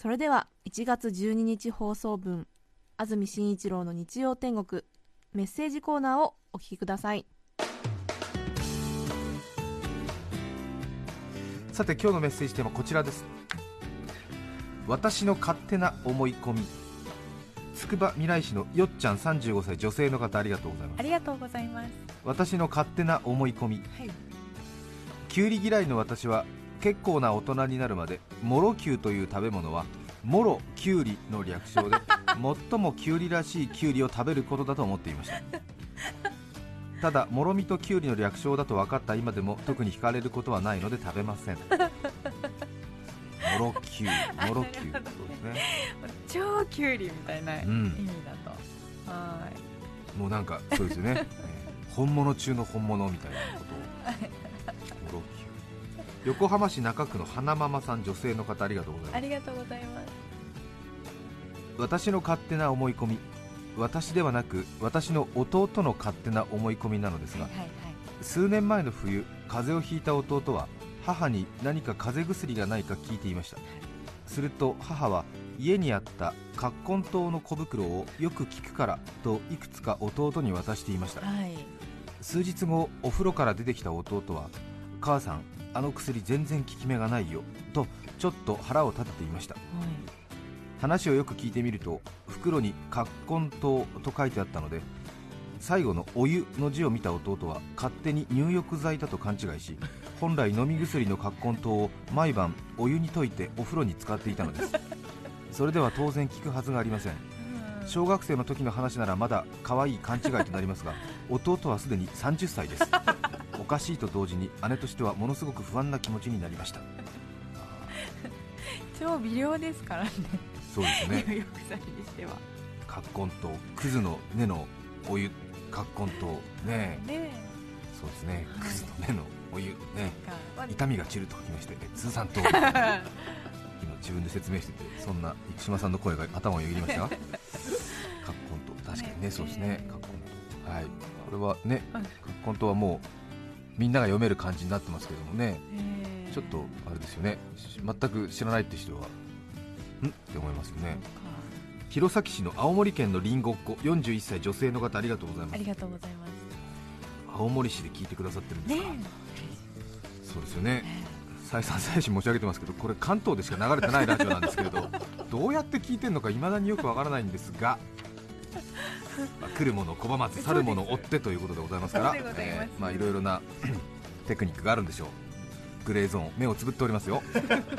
それでは1月12日放送分安住紳一郎の日曜天国メッセージコーナーをお聞きください。さて今日のメッセージテーマはこちらです。私の勝手な思い込み。つくばみらい市のよっちゃん35歳女性の方ありがとうございます。ありがとうございます。私の勝手な思い込み。はい。きゅうり嫌いの私は結構な大人になるまでモロキュウという食べ物はモロキュウリの略称で 最もキュウリらしいキュウリを食べることだと思っていました。ただもろみとキュウリの略称だと分かった今でも特に惹かれることはないので食べません。モロキュウリ モロキュウ。リそうですね。超キュウリみたいな意うん。味だと。はもうなんかそうですよね、えー本物中の本物みたいなことを横浜市中区の花ママさん女性の方ありがとうございい。ますありがとうございます。私の勝手な思い込み私ではなく私の弟の勝手な思い込みなのですがはいはいはい。数年前の冬風邪をひいた弟は母に何か風邪薬がないか聞いていましたすると母は家にあった葛根湯の小袋をよく聞くからといくつか弟に渡していましたはい。数日後お風呂から出てきた弟は「母さんあの薬全然効き目がないよ」とちょっと腹を立てていました。話をよく聞いてみると袋に「葛根湯」と書いてあったので最後の「お湯」の字を見た弟は勝手に入浴剤だと勘違いし本来飲み薬の葛根湯を毎晩お湯に溶いてお風呂に使っていたのです。それでは当然効くはずがありません。小学生の時の話ならまだ可愛い勘違いとなりますが弟はすでに30歳です。おかしいと同時に姉としてはものすごく不安な気持ちになりました。超微量ですからね。そうですね。入浴剤にしては。葛根湯クズの根のお湯。葛根湯ね。え。ねそうですね。はい。クズの根のお湯ね。え。痛みが散ると書きましてえ通算と 今自分で説明しててそんな生島さんの声が頭をよぎりましたが葛根湯確かにねそうですね。葛根湯はい。これはねはい。葛根湯はもうみんなが読める感じになってますけどもね。えー。ちょっとあれですよね。し全く知らないって人はん？って思いますよね。弘前市の青森県のりんごっ子41歳女性の方ありがとうございます。ありがとうございます。青森市で聞いてくださってるんですねか、そうですよね。再三再四申し上げてますけどこれ関東でしか流れてないラジオなんですけれどどうやって聞いてるのか未だによくわからないんですが、まあ来るもの拒まず去るもの追ってということでございますからえーまあいろいろな テクニックがあるんでしょう。グレーゾーン目をつぶっておりますよ。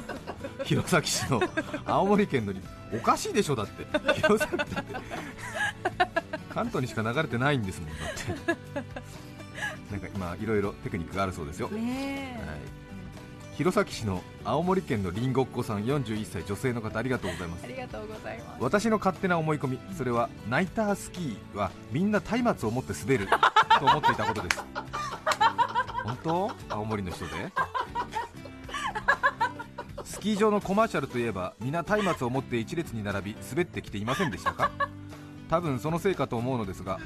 弘前市の青森県のりおかしいでしょだって。弘前だって関東にしか流れてないんですもんだって。なんか今いろいろテクニックがあるそうですよ、はい、弘前市の青森県のりんごっ子さん41歳女性の方ありがとうございます。え。ありがとうございます。私の勝手な思い込みそれはナイタースキーはみんな松明を持って滑ると思っていたことです。本当？青森の人で？スキー場のコマーシャルといえば皆松明を持って一列に並び滑ってきていませんでしたか？多分そのせいかと思うのですが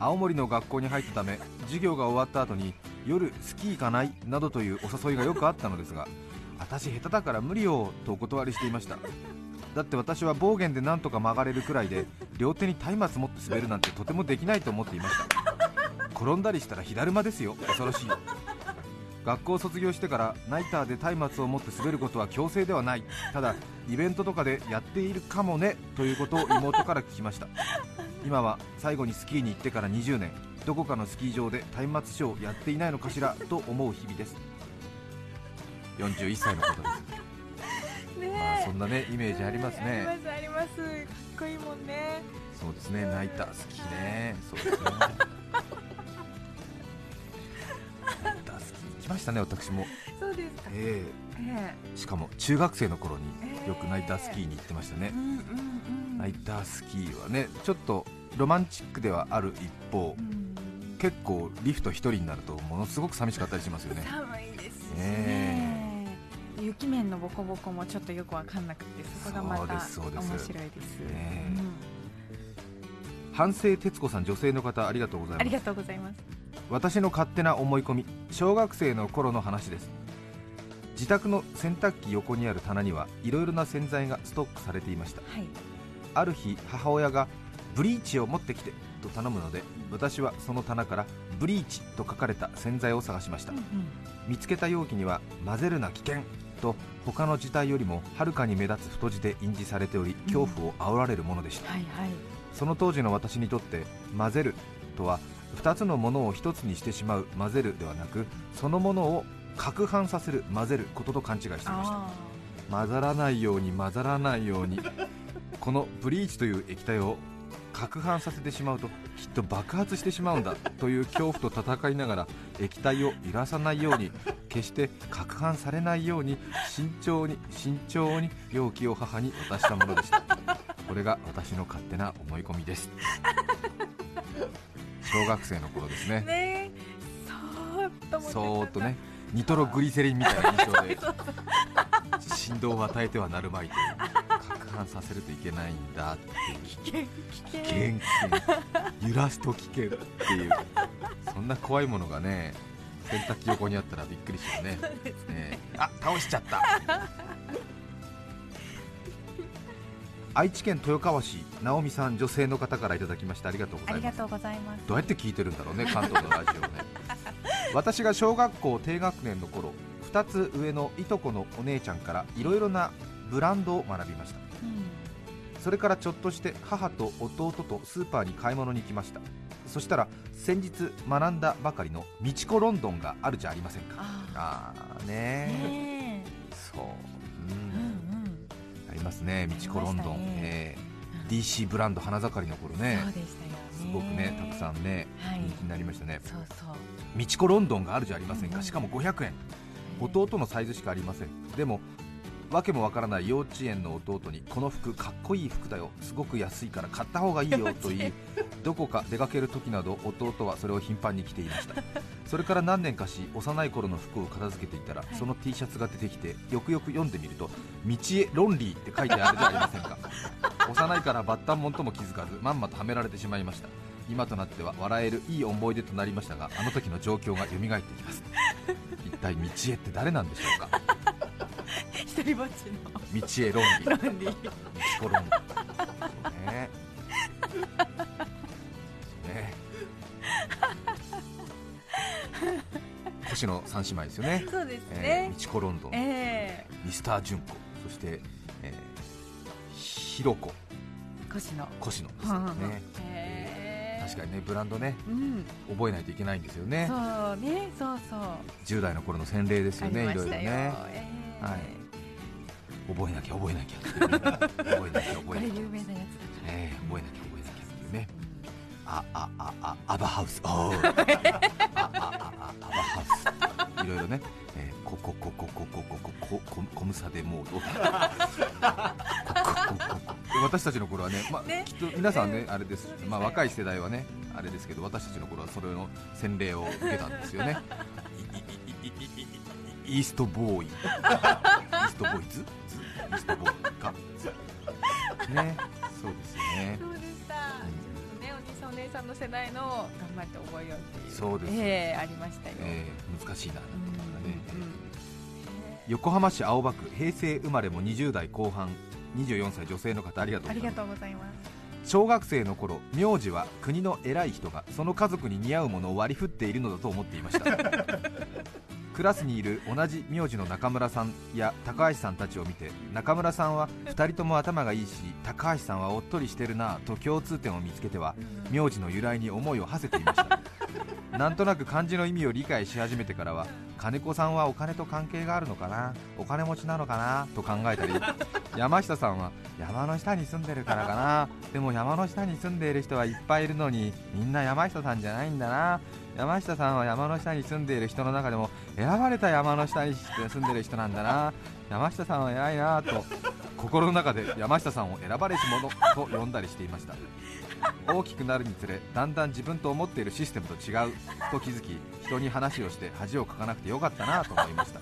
青森の学校に入ったため授業が終わった後に夜スキー行かないなどというお誘いがよくあったのですが 私下手だから無理よとお断りしていました。だって私は暴言でなんとか曲がれるくらいで両手に松明持って滑るなんてとてもできないと思っていました。転んだりしたら火だるまですよ。恐ろしい学校卒業してからナイターで松明を持って滑ることは強制ではない。ただイベントとかでやっているかもねということを妹から聞きました。今は最後にスキーに行ってから20年。どこかのスキー場で松明ショーやっていないのかしら？と思う日々です。41歳の方です。ねまあそんなねイメージありますね。ありますあります。かっこいいもんね。そうですね。ナイター好きね。そうですね。ナイター好き。行きましたね私も。そうですか。ええ。えしかも中学生の頃にええ。よくナイタースキーに行ってましたね。え、うんうんうん。ナイタースキーはねちょっとロマンチックではある一方。うん結構リフト一人になるとものすごく寂しかったりしますよね。寒いですしねね雪面のボコボコもちょっとよくわかんなくてそこがまた面白いです。ねうん。反省徹子さん女性の方ありがとうございます。ありがとうございます。私の勝手な思い込み小学生の頃の話です。自宅の洗濯機横にある棚にはいろいろな洗剤がストックされていました。はい。ある日母親がブリーチを持ってきてと頼むので私はその棚からブリーチと書かれた洗剤を探しました。うんうん。見つけた容器には混ぜるな危険と他の字体よりもはるかに目立つ太字で印字されており恐怖を煽られるものでした、はいはい。その当時の私にとって混ぜるとは2つのものを1つにしてしまう混ぜるではなくそのものを攪拌させる混ぜることと勘違いしていました。あ混ざらないように混ざらないようにこのブリーチという液体を攪拌させてしまうときっと爆発してしまうんだという恐怖と戦いながら液体を揺らさないように決して攪拌されないように慎重に慎重に容器を母に渡したものでした。これが私の勝手な思い込みです。小学生の頃ですあねねそーっとねニトログリセリンみたいな印象で。振動を与えてはなるまいと攪拌させるといけないんだっていう。危険危険。危険危険揺らすと危険っていう。そんな怖いものがね洗濯機横にあったらびっくりしようね。ね。あ倒しちゃった。愛知県豊川市直美さん女性の方からいただきましてありがとうございます。どうやって聞いてるんだろうね関東のラジオね。私が小学校低学年の頃2つ上のいとこのお姉ちゃんからいろいろなブランドを学びました。うんそれからちょっとして母と弟とスーパーに買い物に行きました。そしたら先日学んだばかりのみちこロンドンがあるじゃありませんか。ああーねねそう、えううんん。ありますねみちこロンドン、ね。えー DC ブランド花盛りの頃うんね。そうでしたよね。すごくねたくさんね、はい。人気になりましたね。そうそう。みちこロンドンがあるじゃありませんか、しかも500円。弟のサイズしかありません。でもわけもわからない幼稚園の弟にこの服かっこいい服だよすごく安いから買った方がいいよと言いどこか出かける時など弟はそれを頻繁に着ていました。それから何年かし幼い頃の服を片付けていたら、いその T シャツが出てきてよくよく読んでみると「道へロンリー」って書いてあるじゃありませんか。幼いからバッタンモンとも気づかずまんまとはめられてしまいました。今となっては笑えるいい思い出となりましたがあの時の状況が蘇ってきます。一体道へって誰なんでしょうか一人ぼっち道へロンリ。ーのロンリ。ー道コロンね。ね。星野三姉妹ですよね、そうですえねー、道コロンドン、えミスター純子そして、えー、ひろこ。え腰の越野ですよね。へえ確かにねブランドねうん。覚えないといけないんですよね。そうね。そうそう。10代の頃の洗礼ですあよ。ねいろいろね。ええはい覚えなきゃ覚えなきゃ覚えなきゃこ覚えなきゃ、れ有名なやつだえー覚えなきゃ覚えなきゃっていうね。ああああアバハウスおー。ああああアバハウスいろいろね、えー、ここここここここここコムサデモード。こここここ。私たちの頃はね,、まあね。きっと皆さんね、あれです。まあ、若い世代はねあれですけど私たちの頃はそれの洗礼を受けたんですよね。イーストボーイ。イーストボーイズ？ズイーストボーイかね。そうですよね。そうでした、うんねお兄さんお姉さんの世代の頑張って覚えようっていう。そうです。ええありましたよ、えー難しいな、うんねうんうん。横浜市青葉区平成生まれも20代後半24歳女性の方ありがとうありございます。がとうございます。小学生の頃名字は国の偉い人がその家族に似合うものを割り振っているのだと思っていましたクラスにいる同じ名字の中村さんや高橋さんたちを見て中村さんは2人とも頭がいいし高橋さんはおっとりしてるなぁと共通点を見つけては名字の由来に思いを馳せていましたなんとなく漢字の意味を理解し始めてからは金子さんはお金と関係があるのかなお金持ちなのかなと考えたり 山下さんは山の下に住んでるからかなでも山の下に住んでいる人はいっぱいいるのにみんな山下さんじゃないんだな。山下さんは山の下に住んでいる人の中でも選ばれた山の下に住んでいる人なんだな。山下さんは偉いなと心の中で山下さんを選ばれし者と呼んだりしていました。大きくなるにつれだんだん自分と思っているシステムと違う。と気づき人に話をして恥をかかなくてよかったなと思いました。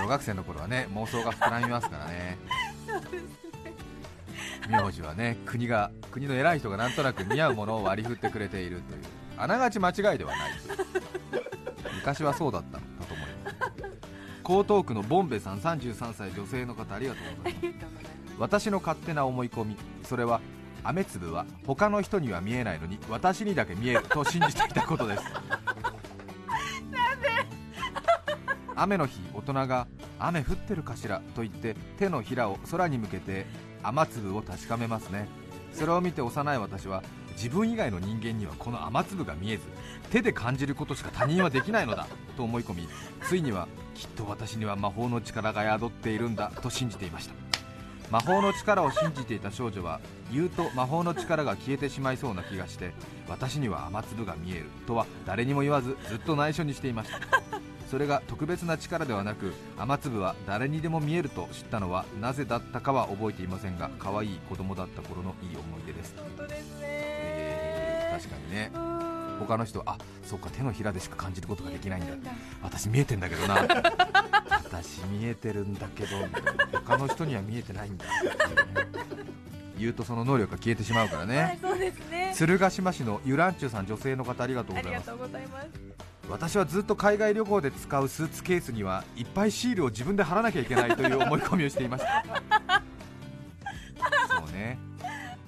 小学生の頃はね妄想が膨らみますからね。名字はね国が国の偉い人がなんとなく似合うものを割り振ってくれているという。あながち間違いではない。昔はそうだったのだと思います。江東区のボンベさん33歳女性の方ありがとうございます。私の勝手な思い込みそれは雨粒は他の人には見えないのに私にだけ見えると信じていたことです。雨の日大人が雨降ってるかしらと言って手のひらを空に向けて雨粒を確かめますね。それを見て幼い私は自分以外の人間にはこの雨粒が見えず手で感じることしか他人はできないのだと思い込みついにはきっと私には魔法の力が宿っているんだと信じていました。魔法の力を信じていた少女は言うと魔法の力が消えてしまいそうな気がして私には雨粒が見えるとは誰にも言わずずっと内緒にしていました。それが特別な力ではなく雨粒は誰にでも見えると知ったのはなぜだったかは覚えていませんが可愛い子供だった頃のいい思い出です、本当ですね、えー確かにね他の人あそうか手のひらでしか感じることができないんだ。だ。私見えてんだけどな。私見えてるんだけど他の人には見えてないんだ。言うとその能力が消えてしまうからはいねそうですね。鶴ヶ島市のゆらんちゅうさん女性の方ありがとうございます。ありがとうございます。私はずっと海外旅行で使うスーツケースにはいっぱいシールを自分で貼らなきゃいけないという思い込みをしていました。そうね。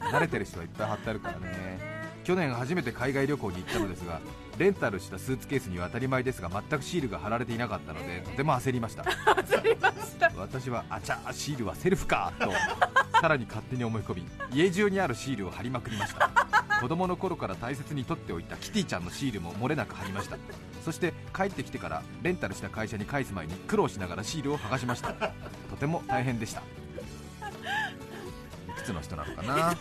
慣れてる人はいっぱい貼ってあるからね去年初めて海外旅行に行ったのですがレンタルしたスーツケースには当たり前ですが全くシールが貼られていなかったのでとても焦りました。焦りました。私はあちゃーシールはセルフかと さらに勝手に思い込み家中にあるシールを貼りまくりました。子供の頃から大切に取っておいたキティちゃんのシールも漏れなく貼りました。そして帰ってきてからレンタルした会社に返す前に苦労しながらシールを剥がしました。とても大変でした。いくつの人なのかな？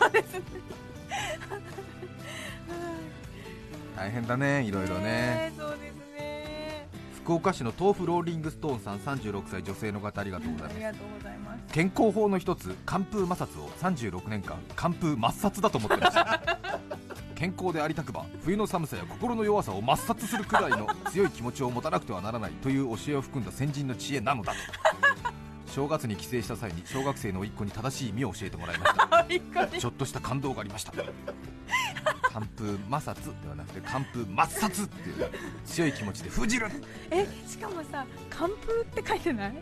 大変だねいろいろね。ねそうですね。福岡市の豆腐ローリングストーンさん36歳女性の方ありがとうございます。健康法の一つ寒風摩擦を36年間寒風抹殺だと思ってました。健康でありたくば冬の寒さや心の弱さを抹殺するくらいの強い気持ちを持たなくてはならないという教えを含んだ先人の知恵なのだと。正月に帰省した際に小学生の甥っ子に正しい意味を教えてもらいました。ちょっとした感動がありました寒風摩擦ではなくて寒風抹殺っていう強い気持ちで封じる。えしかもさ「寒風」って書いてない？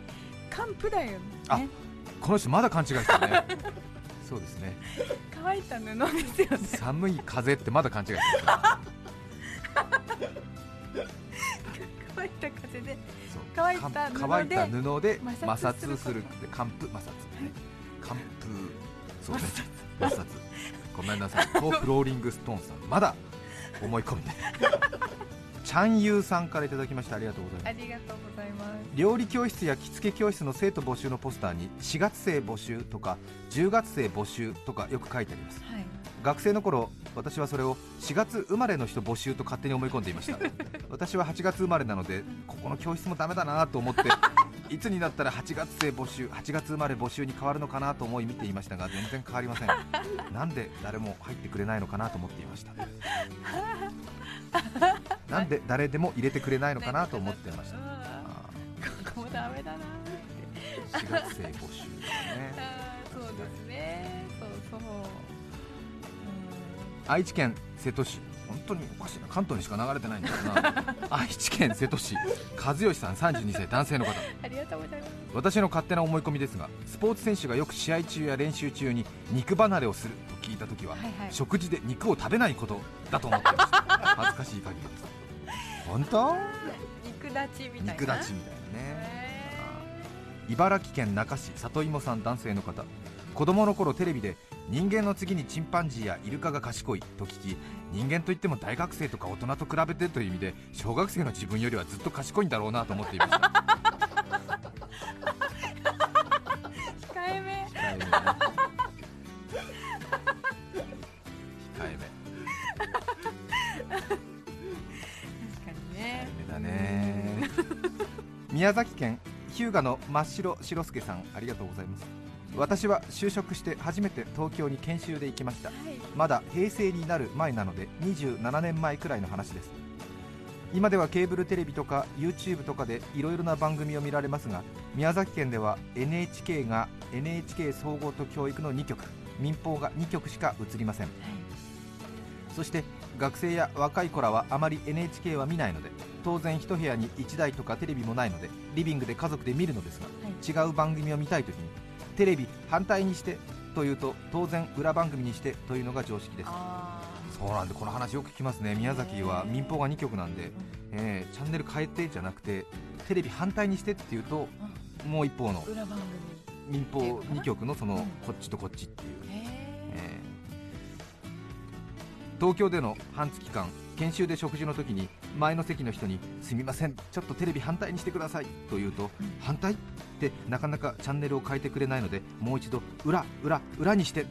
寒風だよね。あこの人まだ勘違いしてるね。そうですね。乾いた布ですよね。寒い風ってまだ勘違いしてる。乾いた風で乾いた布でか乾いた布で摩摩擦する擦するって寒風摩擦ね。寒風そうね。摩擦ごめんなさい。とフローリングストーンさん。まだ思い込みで。ちゃんゆうさんからいただきましてありがとうございます。ありがとうございます料理教室や着付け教室の生徒募集のポスターに4月生募集とか10月生募集とかよく書いてあります。はい。学生の頃私はそれを4月生まれの人募集と勝手に思い込んでいました。私は8月生まれなのでここの教室もダメだなと思っていつになったら8月生募集8月生まれ募集に変わるのかなと思い見ていましたが全然変わりません。なんで誰も入ってくれないのかなと思っていました。なんで誰でも入れてくれないのかなと思っていました。ここもダメだなって。ー4月生募集とかね そうですね。そうそう。うん。愛知県瀬戸市本当におかしいな。関東にしか流れてないんだよな。愛知県瀬戸市。和義さん32歳男性の方。ありがとうございます。私の勝手な思い込みですがスポーツ選手がよく試合中や練習中に肉離れをすると聞いた時は、はいはい。食事で肉を食べないことだと思っていました。恥ずかしい限りです。本当？肉立ちみたいな。肉立ちみたいなね。へ茨城県那珂市里芋さん男性の方子供の頃テレビで人間の次にチンパンジーやイルカが賢いと聞き人間といっても大学生とか大人と比べてという意味で小学生の自分よりはずっと賢いんだろうなと思っていました。控えめ。控えめ。控えめ確かにね。控えめだね。宮崎県日向の真っ白白助さんありがとうございます。私は就職して初めて東京に研修で行きました。まだ平成になる前なので27年前くらいの話です。今ではケーブルテレビとか YouTube とかでいろいろな番組を見られますが宮崎県では NHK が NHK 総合と教育の2局民放が2局しか映りません。そして学生や若い子らはあまり NHK は見ないので当然一部屋に1台とかテレビもないのでリビングで家族で見るのですが、違う番組を見たいときにテレビ反対にしてというと当然裏番組にしてというのが常識です。あそうなんでこの話よく聞きますね。宮崎は民放が2局なんで、えーチャンネル変えてじゃなくてテレビ反対にしてっていうともう一方のー裏番民放2局のそのうん。こっちとこっちっていう。えー。東京での半月間研修で食事の時に前の席の人に「すみませんちょっとテレビ反対にしてください」と言うとうん「反対?」ってなかなかチャンネルを変えてくれないのでもう一度「裏裏裏にして」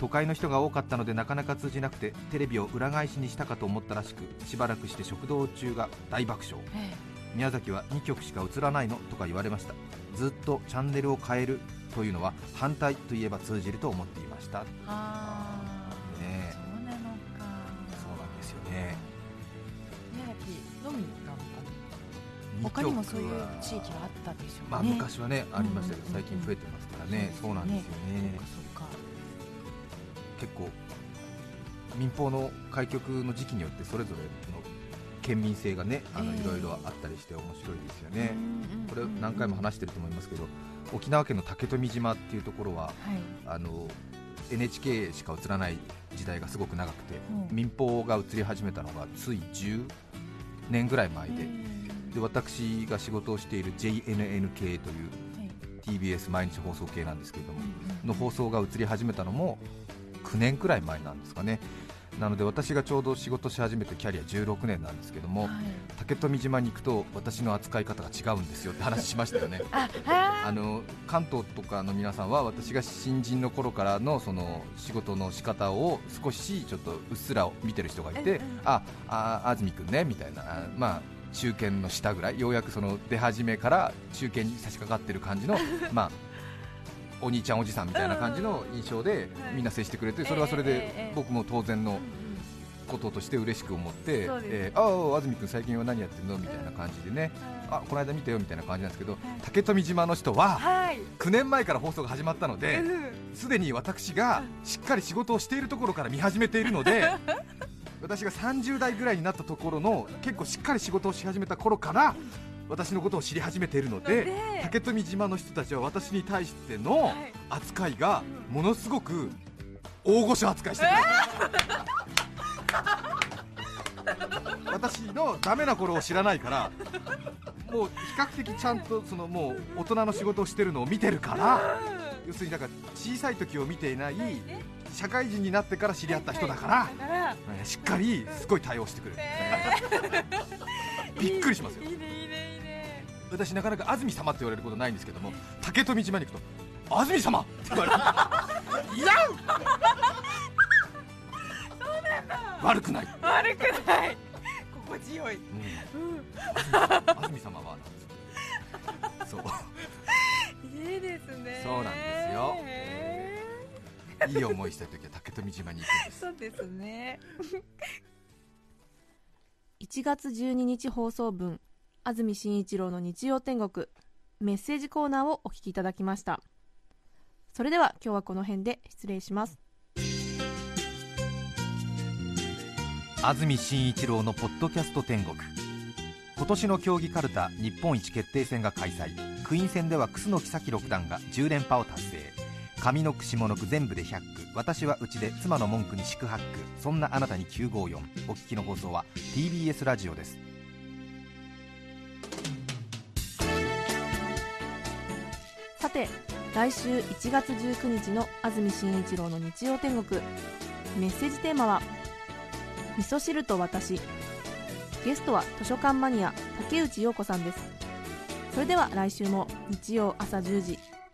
都会の人が多かったのでなかなか通じなくてテレビを裏返しにしたかと思ったらしくしばらくして食堂中が大爆笑。え宮崎は2曲しか映らないの？とか言われました。ずっとチャンネルを変えるというのは反対といえば通じると思っていました他にもそういう地域があったでしょうね。まあ昔はねありましたけど最近増えてますからね。そうなんですよね。結構民放の開局の時期によってそれぞれの県民性がねあのええ。いろいろあったりして面白いですよね。これ何回も話してると思いますけど沖縄県の竹富島っていうところははい。あの NHK しか映らない時代がすごく長くてうん。民放が映り始めたのがつい10年ぐらい前でで私が仕事をしている JNN 系という TBS 毎日放送系なんですけれどもの放送が映り始めたのも9年くらい前なんですかね。なので私がちょうど仕事し始めてキャリア16年なんですけども竹富島に行くと私の扱い方が違うんですよって 話しましたよね。あはあ。の関東とかの皆さんは私が新人の頃からのその仕事の仕方を少しちょっとうっすら見てる人がいて、ああ安住君ねみたいな。あまあ中堅の下ぐらいようやくその出始めから中堅に差し掛かってる感じの まあお兄ちゃんおじさんみたいな感じの印象でみんな接してくれてそれはそれでえ僕も当然のこととして嬉しく思って、えーああ安住君最近は何やってんの？みたいな感じでね。あこの間見たよみたいな感じなんですけど竹富島の人ははい。9年前から放送が始まったのでうん。すでに私がしっかり仕事をしているところから見始めているので 私が30代ぐらいになったところの結構しっかり仕事をし始めた頃から私のことを知り始めているのでで。竹富島の人たちは私に対してのはい。扱いがものすごく大御所扱いしてる 私のダメな頃を知らないからもう比較的ちゃんとそのもう大人の仕事をしてるのを見てるから要するにだから小さい時を見ていない社会人になってから知り合った人だから、だからえーしっかりすごい対応してくれる、びっくりしますよ。私なかなか安住様って言われることないんですけども竹富島に行くと安住様!って言われる。いや悪くない、悪くない。心地よい。うん。うん安住様はそう。いいですね。そうなんですよ。へいい思いした時は竹富島に行くんです。ーそうですね。1月12日放送分安住紳一郎の日曜天国メッセージコーナーをお聞きいただきました。それでは今日はこの辺で失礼します。安住紳一郎のポッドキャスト天国。今年の競技かるた日本一決定戦が開催。クイーン戦では楠木咲六段が10連覇を達成上の句下の句全部で100句。私はうちで妻の文句に四苦八苦。そんなあなたに954お聞きの放送は TBS ラジオです。さて来週1月19日の安住紳一郎の日曜天国。メッセージテーマは「味噌汁と私」ゲストは図書館マニア竹内陽子さんです。それでは来週も日曜朝10時。